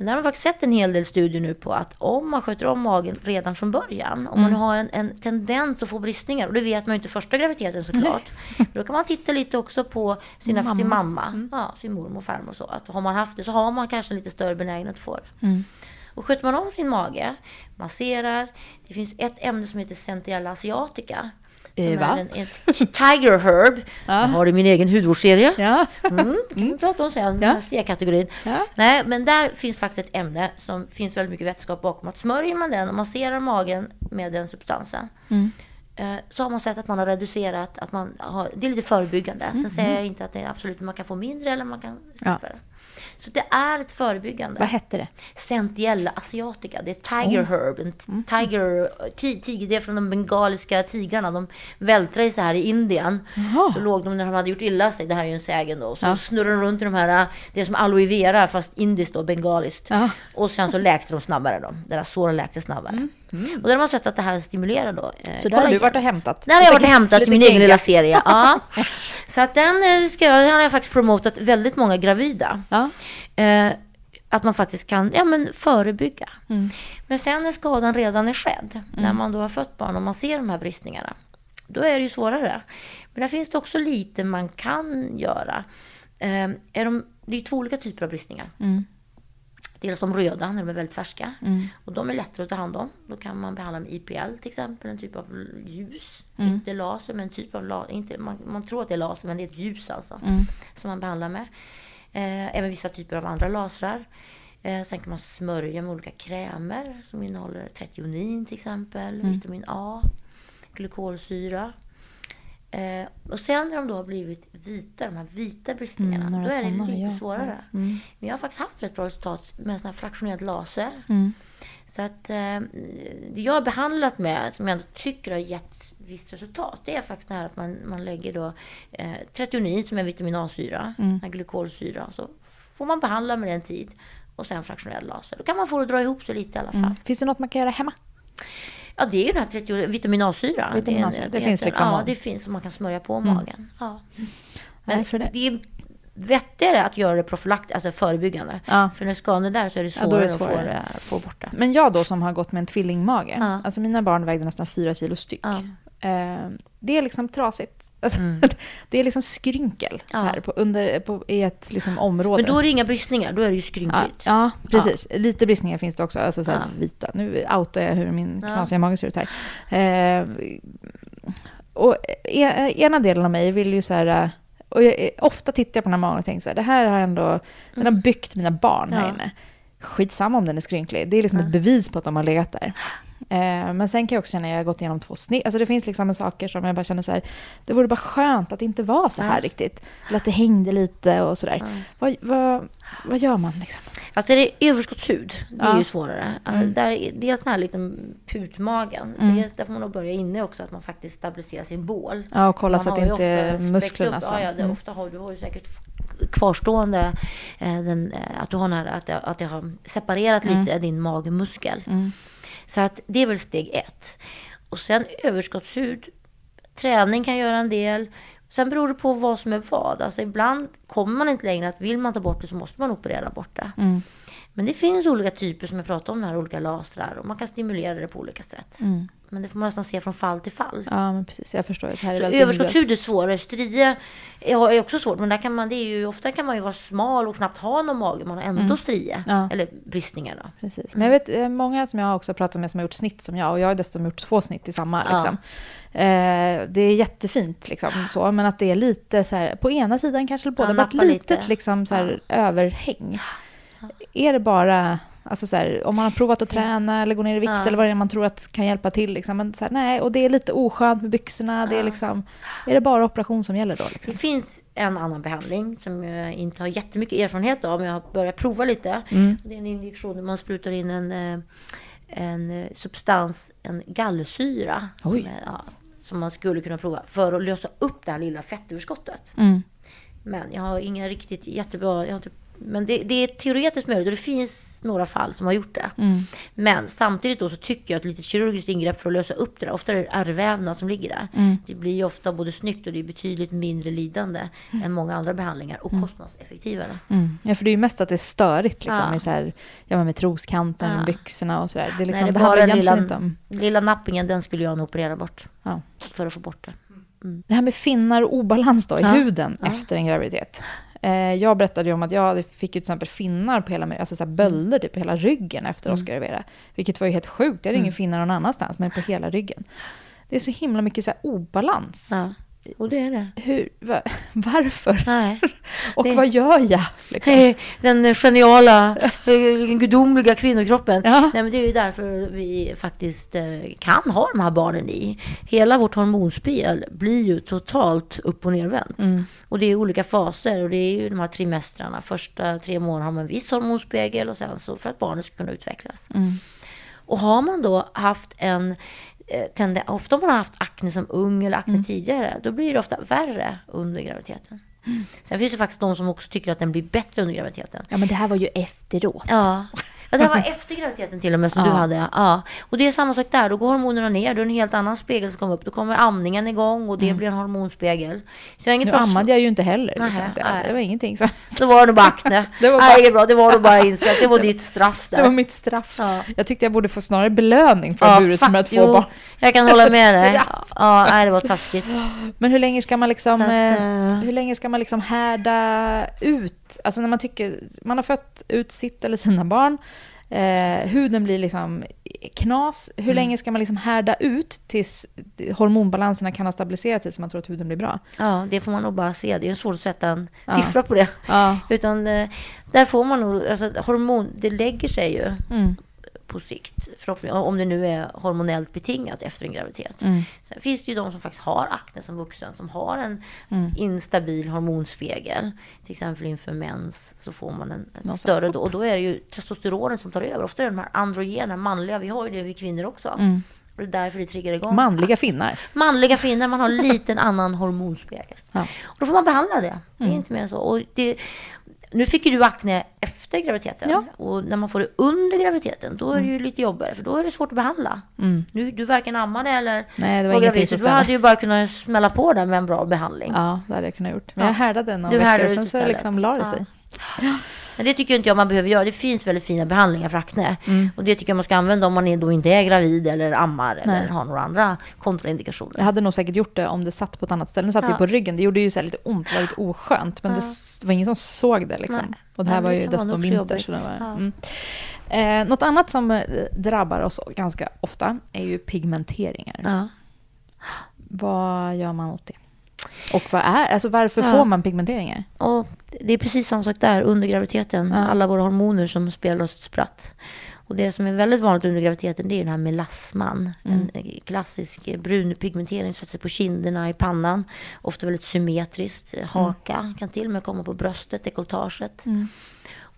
Men där har man faktiskt sett en hel del studier nu på att om man sköter om magen redan från början, om man har en, en tendens att få bristningar, och det vet man ju inte första graviditeten såklart, då kan man titta lite också på sina, mamma. sin mamma, ja, sin mormor och farmor och så. Att har man haft det så har man kanske en lite större benägenhet att få det. Och sköter man om sin mage, masserar, det finns ett ämne som heter Centella asiatica. Som Eh, va? en, tiger herb. Jag har i min egen hudvårdsserie. Ja. Mm, kan vi prata om sen, Ja. C-kategorin. Ja. Nej, men där finns faktiskt ett ämne som finns väldigt mycket vetenskap bakom. Att smörjer man den och masserar magen med den substansen eh, så har man sett att man har reducerat, att man har, det är lite förebyggande. Sen säger jag inte att det är absolut man kan få mindre eller man kan Ja. slippa det. Så det är ett förebyggande. Vad hette det? Centiella asiatica, det är tiger herb. En Mm. tiger, ti- tiger, det är från de bengaliska tigrarna. De vältrade sig här i Indien. Så låg de när de hade gjort illa sig, det här är ju en sägen då. Så Ja. snurrade de runt i de här, det är som aloe vera fast indiskt då, bengaliskt. Ja. Och sen så läkte de snabbare då. Deras sår läkte snabbare. Och där har man sett att det här stimulerar då. eh, Mm. Så där har du varit och hämtat? Där har jag varit och hämtat i min egen lilla serie. Ja. Så att den, eh, ska jag, den har jag faktiskt promotat väldigt många gravida. Ja. Eh, att man faktiskt kan ja, men förebygga. Mm. Men sen när skadan redan är skedd, när man då har fött barn och man ser de här bristningarna, då är det ju svårare. Men där finns det också lite man kan göra. Eh, är de, det är två olika typer av bristningar. Mm. Dels de röda, när de är väldigt färska. Och de är lättare att ta hand om. Då kan man behandla med IPL till exempel, en typ av ljus. Mm. Inte laser, men en typ av laser. Inte, man, man tror att det är laser, men det är ett ljus alltså. Mm. Som man behandlar med. Eh, även vissa typer av andra lasrar. Eh, sen kan man smörja med olika krämer som innehåller tretionin till exempel, Mm. vitamin A, glykolsyra. Eh, och sen när de då har blivit vita, de här vita bristningarna, Mm, då är det lite ja. svårare. Men jag har faktiskt haft rätt bra resultat med sån här fraktionerad laser. Mm. Så att eh, det jag har behandlat med, som jag ändå tycker har gett visst resultat, det är faktiskt det här att man, man lägger då eh, tretionin som är vitamin A-syra, Mm. den glykolsyra, så får man behandla med det en tid och sen fraktionell laser. Då kan man få det att dra ihop sig lite i alla fall. Mm. Finns det något man kan göra hemma? Ja, det är ju den här 30, vitamin A-syra. Vitamin A-syra, det är finns liksom Ja, det finns som man kan smörja på magen. Ja. Nej, Men för det- det är vettigare att göra det profylakt, alltså förebyggande. Ja. För när skadan är där så är det Ja, svårare, är det svårare. att få, få bort det. Men jag då som har gått med en tvillingmage, Ja. alltså mina barn vägde nästan fyra kilo styck. Ja. Eh, det är liksom trasigt. Alltså, Det är liksom skrynkel så Mm. Ja. här, på, under, på, i ett liksom område. Men då är det inga bristningar, då är det ju ja, skrynkligt. ja, precis. Lite bristningar finns det också. Alltså så här, Ja. vita. Nu outar jag hur min Ja. knasiga mage ser ut här. Eh, och e- ena delen av mig vill ju så här... eh, Och jag, ofta tittar jag på den här magen och tänker så här, det här har ändå... Den har byggt mina barn här Mm. Ja. inne. Skitsamma om den är skrynklig. Det är liksom ett bevis på att de har legat där. Eh, men sen kan jag också känna att jag har gått igenom två snitt. Alltså det finns liksom saker som jag bara känner så här, det vore bara skönt att det inte var så här Ja. riktigt. Eller att det hängde lite och sådär. Vad, vad, vad gör man liksom? Alltså är det överskottshud, det är Ja. ju svårare. Alltså, där, är- dels den här liten putmagen, det, där får man nog börja inne också, att man faktiskt stabiliserar sin bål. Ja, och kolla Man så att ju inte spräckt musklerna upp- så. Ja, ja, det, Mm. ofta har, du har ju säkert kvarstående, eh, den, eh, att du har här, att, det, att det har separerat Mm. lite din magmuskel. Så att det är väl steg ett. Och sen överskottshud, träning kan göra en del. Sen beror det på vad som är vad. Alltså ibland kommer man inte längre att vill man ta bort det så måste man operera bort det. Mm. Men det finns olika typer som jag pratade om, här olika lasrar och man kan stimulera det på olika sätt. Mm. Men det får man nästan se från fall till fall. Ja, men precis. Jag förstår. Det här är Så väldigt överskottshud är svårare. Strie är också svårt, men där kan man, det är ju, ofta kan man ju vara smal och knappt ha någon mage, man har ändå. Mm. Ja. Eller bristningar då. Precis. Men jag vet eh, många som jag också pratat med som har gjort snitt som jag och jag har dessutom gjort två snitt i samma. Ja. Liksom. Eh, det är jättefint liksom, så, men att det är lite så här, på ena sidan kanske eller båda, Ja, men ett litet lite. liksom, så här, överhäng. Är det bara, alltså så här, om man har provat att träna eller gå ner i vikt Ja. eller vad det är man tror att kan hjälpa till, liksom, men så här, nej, och det är lite oskönt med byxorna, det är liksom, är det bara operation som gäller då? Liksom? Det finns en annan behandling som jag inte har jättemycket erfarenhet av, men jag har börjat prova lite. Mm. Det är en injektion där man sprutar in en, eh, en eh, substans, en gallsyra, som, är, ja, som man skulle kunna prova för att lösa upp det här lilla fettöverskottet. Mm. Men jag har inga riktigt jättebra... Jag har inte, men det, det är teoretiskt möjligt och det finns några fall som har gjort det. Mm. Men samtidigt då så tycker jag att ett litet kirurgiskt ingrepp för att lösa upp det där, ofta är det ärrvävnad som ligger där. Mm. Det blir ju ofta både snyggt och det är betydligt mindre lidande än många andra behandlingar och kostnadseffektivare. Mm. Ja, för det är ju mest att det är störigt liksom, Ja. i så här, ja, med troskanten, Ja. byxorna och sådär. Det, är liksom, Nej, det det handlar egentligen lilla, inte om... lilla nappingen, den skulle jag nog operera bort. Ja. För att få bort det. Det här med finnar och obalans då i huden efter en graviditet. Eh, jag berättade ju om att jag fick ju till exempel finnar på hela, alltså så här bölder typ på hela ryggen efter Oscar Rivera. Vilket var ju helt sjukt. Jag hade ingen finnar någon annanstans, men på hela ryggen. Det är så himla mycket så obalans. Ja. Och det är det. Hur, va, varför? Nej. Och det- vad gör jag? Liksom? Den geniala, eh, gudomliga kvinnokroppen. Ja. Nej, men det är ju därför vi faktiskt eh, kan ha de här barnen i. Hela vårt hormonspel blir ju totalt upp och nervänt. Mm. Och det är olika faser och det är ju de här trimestrarna. Första tre månaderna har man en viss hormonspegel och sen så för att barnet ska kunna utvecklas. Mm. Och har man då haft en eh, tenden, ofta om man har haft akne som ung eller akne tidigare, då blir det ofta värre under graviditeten. Sen finns det faktiskt de som också tycker att den blir bättre under graviditeten. Ja, men det här var ju efteråt. Ja. Ja, det här var efter graviditeten till och med som du Ja. hade. Ja. Och det är samma sak där. Då går hormonerna ner. Då är det en helt annan spegel som kommer upp. Då kommer amningen igång och det blir en hormonspegel. Så jag inget Nu bra ammade jag ju inte heller. Liksom, så nej. det var ingenting. Så, Så var det bara akne. Det var bara- Nej, bra. Det var nog bara inställt. Det var ditt straff där. det var mitt straff. Ja. Jag tyckte jag borde få snarare belöning för att ha burit med två jo, barn. Jag kan hålla med dig. Ja, nej, det var taskigt. Men hur länge ska man liksom, att, eh, eh, hur länge ska man liksom härda ut? Alltså när man tycker, man har fött ut sitt eller sina barn, eh, huden blir liksom knas. Hur länge ska man liksom härda ut tills hormonbalanserna kan ha stabiliserat sig så man tror att huden blir bra? Ja, det får man nog bara se. Det är svårt att sätta en Ja. siffra på det. Ja. Utan eh, där får man nog, alltså hormon, det lägger sig ju Mm. På sikt. Om det nu är hormonellt betingat efter en graviditet. Mm. Sen finns det ju de som faktiskt har akne som vuxen, som har en Mm. instabil hormonspegel. Till exempel inför mens så får man en, en större då. Och då är det ju testosteronen som tar över. Ofta är det de här androgena, manliga, vi har ju det vi kvinnor också. Mm. Och det är därför det triggar igång. Manliga finnar. Manliga finnar, man har en liten annan hormonspegel. Ja. Och då får man behandla det. Det är Mm. inte mer än så. Och det, nu fick ju du akne efter graviditeten. Ja. Och när man får det under graviditeten, då är det ju lite jobbigare. För då är det svårt att behandla. Mm. Nu, du varken ammade eller Nej, det var gravid. Så du hade ju bara kunnat smälla på där med en bra behandling. Ja, det hade jag kunnat gjort. Men Ja. jag härdade några Du veckor härdade och sen så liksom la det Ja. Men det tycker inte jag man behöver göra. Det finns väldigt fina behandlingar för akne. Mm. Och det tycker jag man ska använda om man är- då inte är gravid eller ammar Nej. eller har några andra kontraindikationer. Jag hade nog säkert gjort det om det satt på ett annat ställe. Nu satt det Ja. ju på ryggen. Det gjorde ju så lite ont, det var lite oskönt. Men det, s- det var ingen som såg det liksom. Nej. Och det här Nej, var det ju vara dessutom vinter. Så det var, Ja. mm. eh, något annat som eh, drabbar oss ganska ofta är ju pigmenteringar. Ja. Vad gör man åt det? Och vad är, alltså varför Ja. får man pigmenteringar? Och det är precis samma sak där under graviditeten. Ja. Alla våra hormoner som spelar oss ett spratt. Och det som är väldigt vanligt under graviditeten det är den här melasman. Mm. En klassisk brun pigmentering sätter sig på kinderna, i pannan. Ofta väldigt symmetriskt. Mm. Haka kan till och med komma på bröstet, dekolletaget.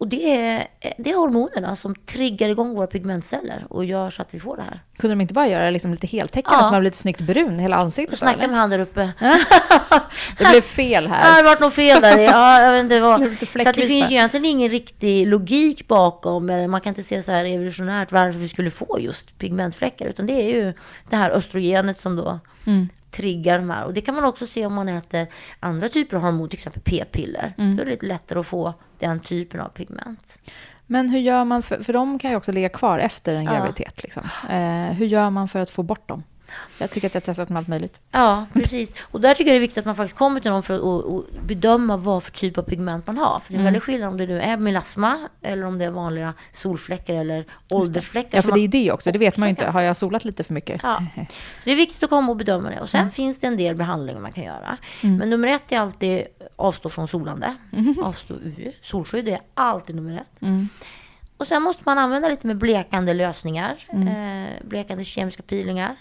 Och det är, det är hormonerna som triggar igång våra pigmentceller och gör så att vi får det här. Kunde de inte bara göra det liksom lite heltäckande Ja. så man blir lite snyggt brun hela ansiktet? snacka med han där uppe. Det blev fel Ja, det här. har varit något fel där. Ja, jag vet inte vad. Det Så det finns ju egentligen ingen riktig logik bakom. Eller man kan inte se så här evolutionärt varför vi skulle få just pigmentfläckar. Utan det är ju det här östrogenet som då triggar de här. Och det kan man också se om man äter andra typer av hormon, till exempel p-piller. Mm. Då är det lite lättare att få den typen av pigment. Men hur gör man, för, för de kan ju också ligga kvar efter en Ja. graviditet. Liksom. Eh, hur gör man för att få bort dem? Jag tycker att jag har testat med allt möjligt. Ja, precis. Och där tycker jag det är viktigt att man faktiskt kommer till någon för att och, och bedöma vad för typ av pigment man har. För det är Mm. väldigt skillnad om det nu är melasma eller om det är vanliga solfläckar eller åldersfläckar. Ja, för det är ju det också. Det vet man ju inte. Har jag solat lite för mycket? Ja. Så det är viktigt att komma och bedöma det. Och sen finns det en del behandlingar man kan göra. Men nummer ett är alltid avstå från solande. Avstå UV. Solskydd är alltid nummer ett. Och sen måste man använda lite mer blekande lösningar. Eh, blekande kemiska peelingar.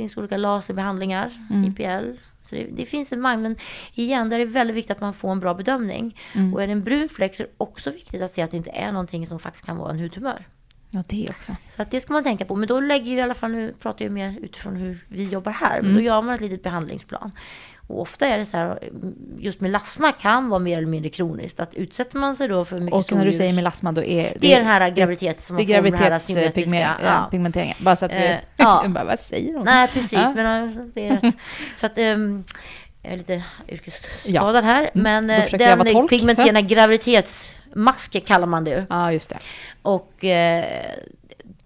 Det finns olika laserbehandlingar, IPL. Så det, det finns en mängd, men igen, där är det väldigt viktigt att man får en bra bedömning. Och är det en brun fläck så är det också viktigt att se att det inte är någonting som faktiskt kan vara en hudtumör. Ja, det också. Så att det ska man tänka på. Men då lägger ju i alla fall, nu pratar jag mer utifrån hur vi jobbar här. Men då gör man ett litet behandlingsplan. Och ofta är det så här, just melasma kan vara mer eller mindre kroniskt. Att utsätter man sig då för mycket Och när du säger melasma, då är Det är den här graviditets... som Det är man får den här symmetriska- graviditetspigmenteringen. Bara så att vi... Eh, ja. bara, vad säger hon? Nej, precis. Ja. Men det är rätt. Så att... ehm, jag är lite yrkesskadad här. Mm, Men eh, den pigmenterade graviditetsmasker kallar man det ju. Ja, just det. Och eh,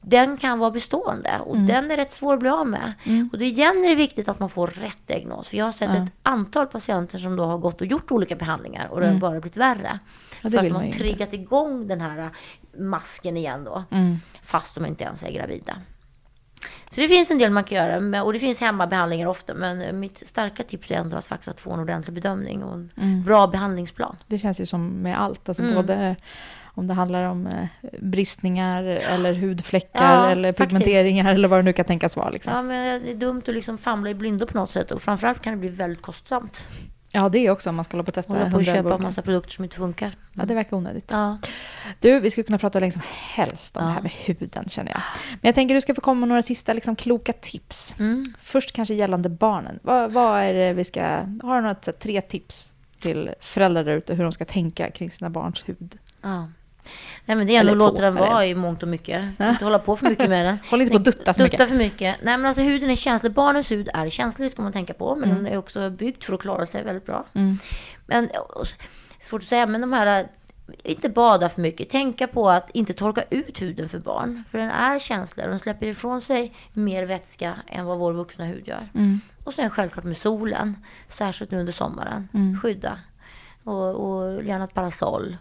den kan vara bestående och Mm. den är rätt svår att bli av med. Och det igen är det viktigt att man får rätt diagnos. För jag har sett ett antal patienter som då har gått och gjort olika behandlingar och det har bara blivit värre. Mm. Ja, för att de man har triggat igång den här masken igen då. Mm. Fast de inte ens är gravida. Så det finns en del man kan göra och det finns hemmabehandlingar ofta. Men eh, mitt starka tips är ändå att faktiskt få en ordentlig bedömning och en Mm. bra behandlingsplan. Det känns ju som med allt. Alltså Mm. både om det handlar om eh, bristningar eller hudfläckar Ja, eller faktiskt. pigmenteringar eller vad det nu kan tänkas vara. Liksom. Ja, men det är dumt att liksom famla i blindo på något sätt och framförallt kan det bli väldigt kostsamt. Ja, det är också om man ska hålla på och testa Hålla på och köpa olika. massa produkter som inte funkar. Ja, det verkar onödigt. Ja. Du, vi skulle kunna prata hur länge som helst om Ja. det här med huden känner jag. Men jag tänker du ska få komma med några sista liksom, kloka tips. Mm. Först kanske gällande barnen. Vad, vad är det vi ska... Har du några tre tips till föräldrar där ute hur de ska tänka kring sina barns hud? ja. Nej men det är att låta den vara i mångt och mycket. Inte hålla på för mycket med den. Håll inte på att dutta så Dutta mycket. för mycket. Nej men alltså huden är känslig. Barnens hud är känslig ska man tänka på. Men Mm. den är också byggd för att klara sig väldigt bra. Men och, svårt att säga. Men de här inte bada för mycket. Tänka på att inte torka ut huden för barn. För den är känslig. Den släpper ifrån sig mer vätska än vad vår vuxna hud gör. Mm. Och sen självklart med solen. Särskilt nu under sommaren. Mm. Skydda. Och, och gärna ett parasoll.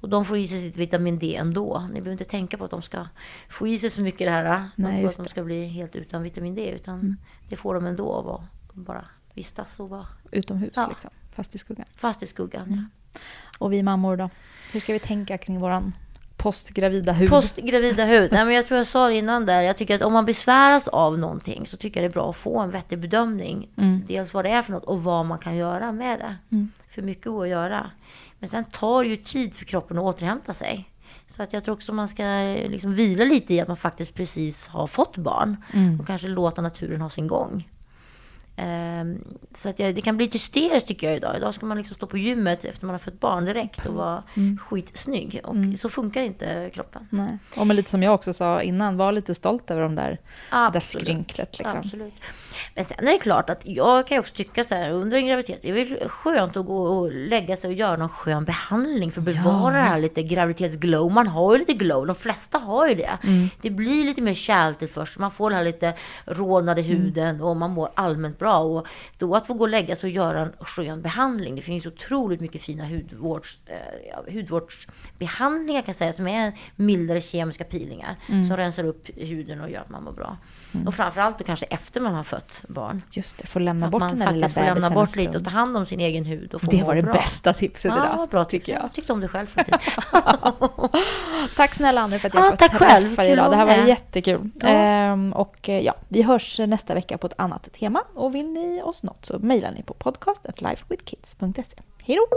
Och de får i sig sitt vitamin D ändå. Ni behöver inte tänka på att de ska få i sig så mycket det här. De Nej, att de ska bli helt utan vitamin D. Utan det får de ändå av att bara vistas och vara Utomhus, Ja. liksom, fast i skuggan. fast i skuggan. Ja. Och vi mammor då? Hur ska vi tänka kring våran postgravida hud? Postgravida hud. Nej, men jag tror jag sa det innan där. Jag tycker att om man besväras av någonting så tycker jag det är bra att få en vettig bedömning. Dels vad det är för något och vad man kan göra med det. För mycket går att göra. Men sen tar det ju tid för kroppen att återhämta sig. Så att jag tror också man ska liksom vila lite i att man faktiskt precis har fått barn. Och kanske låta naturen ha sin gång. Ehm, så att jag, det kan bli lite hysteriskt tycker jag idag. Idag ska man liksom stå på gymmet efter man har fått barn direkt och vara skitsnygg. Och så funkar inte kroppen. Nej. Och men lite som jag också sa innan, var lite stolt över de där, det där Absolut. skrynklet. Liksom. Absolut. Men sen är det klart att jag kan ju också tycka så här under en graviditet. Det är väl skönt att gå och lägga sig och göra någon skön behandling för att bevara det här lite graviditetsglow. Man har ju lite glow. De flesta har ju det. Mm. Det blir lite mer kärltillförsel. Man får den här lite rodnade Mm. huden och man mår allmänt bra. Och då att få gå och lägga sig och göra en skön behandling. Det finns otroligt mycket fina hudvårds, eh, ja, hudvårdsbehandlingar kan jag säga som är mildare kemiska peelingar. Mm. Som rensar upp huden och gör att man mår bra. Och framförallt då kanske efter man har fött barn. Just det, få lämna Att bort man den där lilla faktiskt får lämna bort lite och ta hand om sin egen hud. Och få Det var det bra. bästa tipset Ja, idag, vad bra tycker jag. Jag tyckte om det själv faktiskt. Tack snälla Annie för att jag Ja, får tack träffa själv. dig idag. Det här var jättekul. Ja. Ehm, och eh, ja, vi hörs nästa vecka på ett annat tema. Och vill ni oss något så mejlar ni på podcast.lifewithkids.se. Hej då!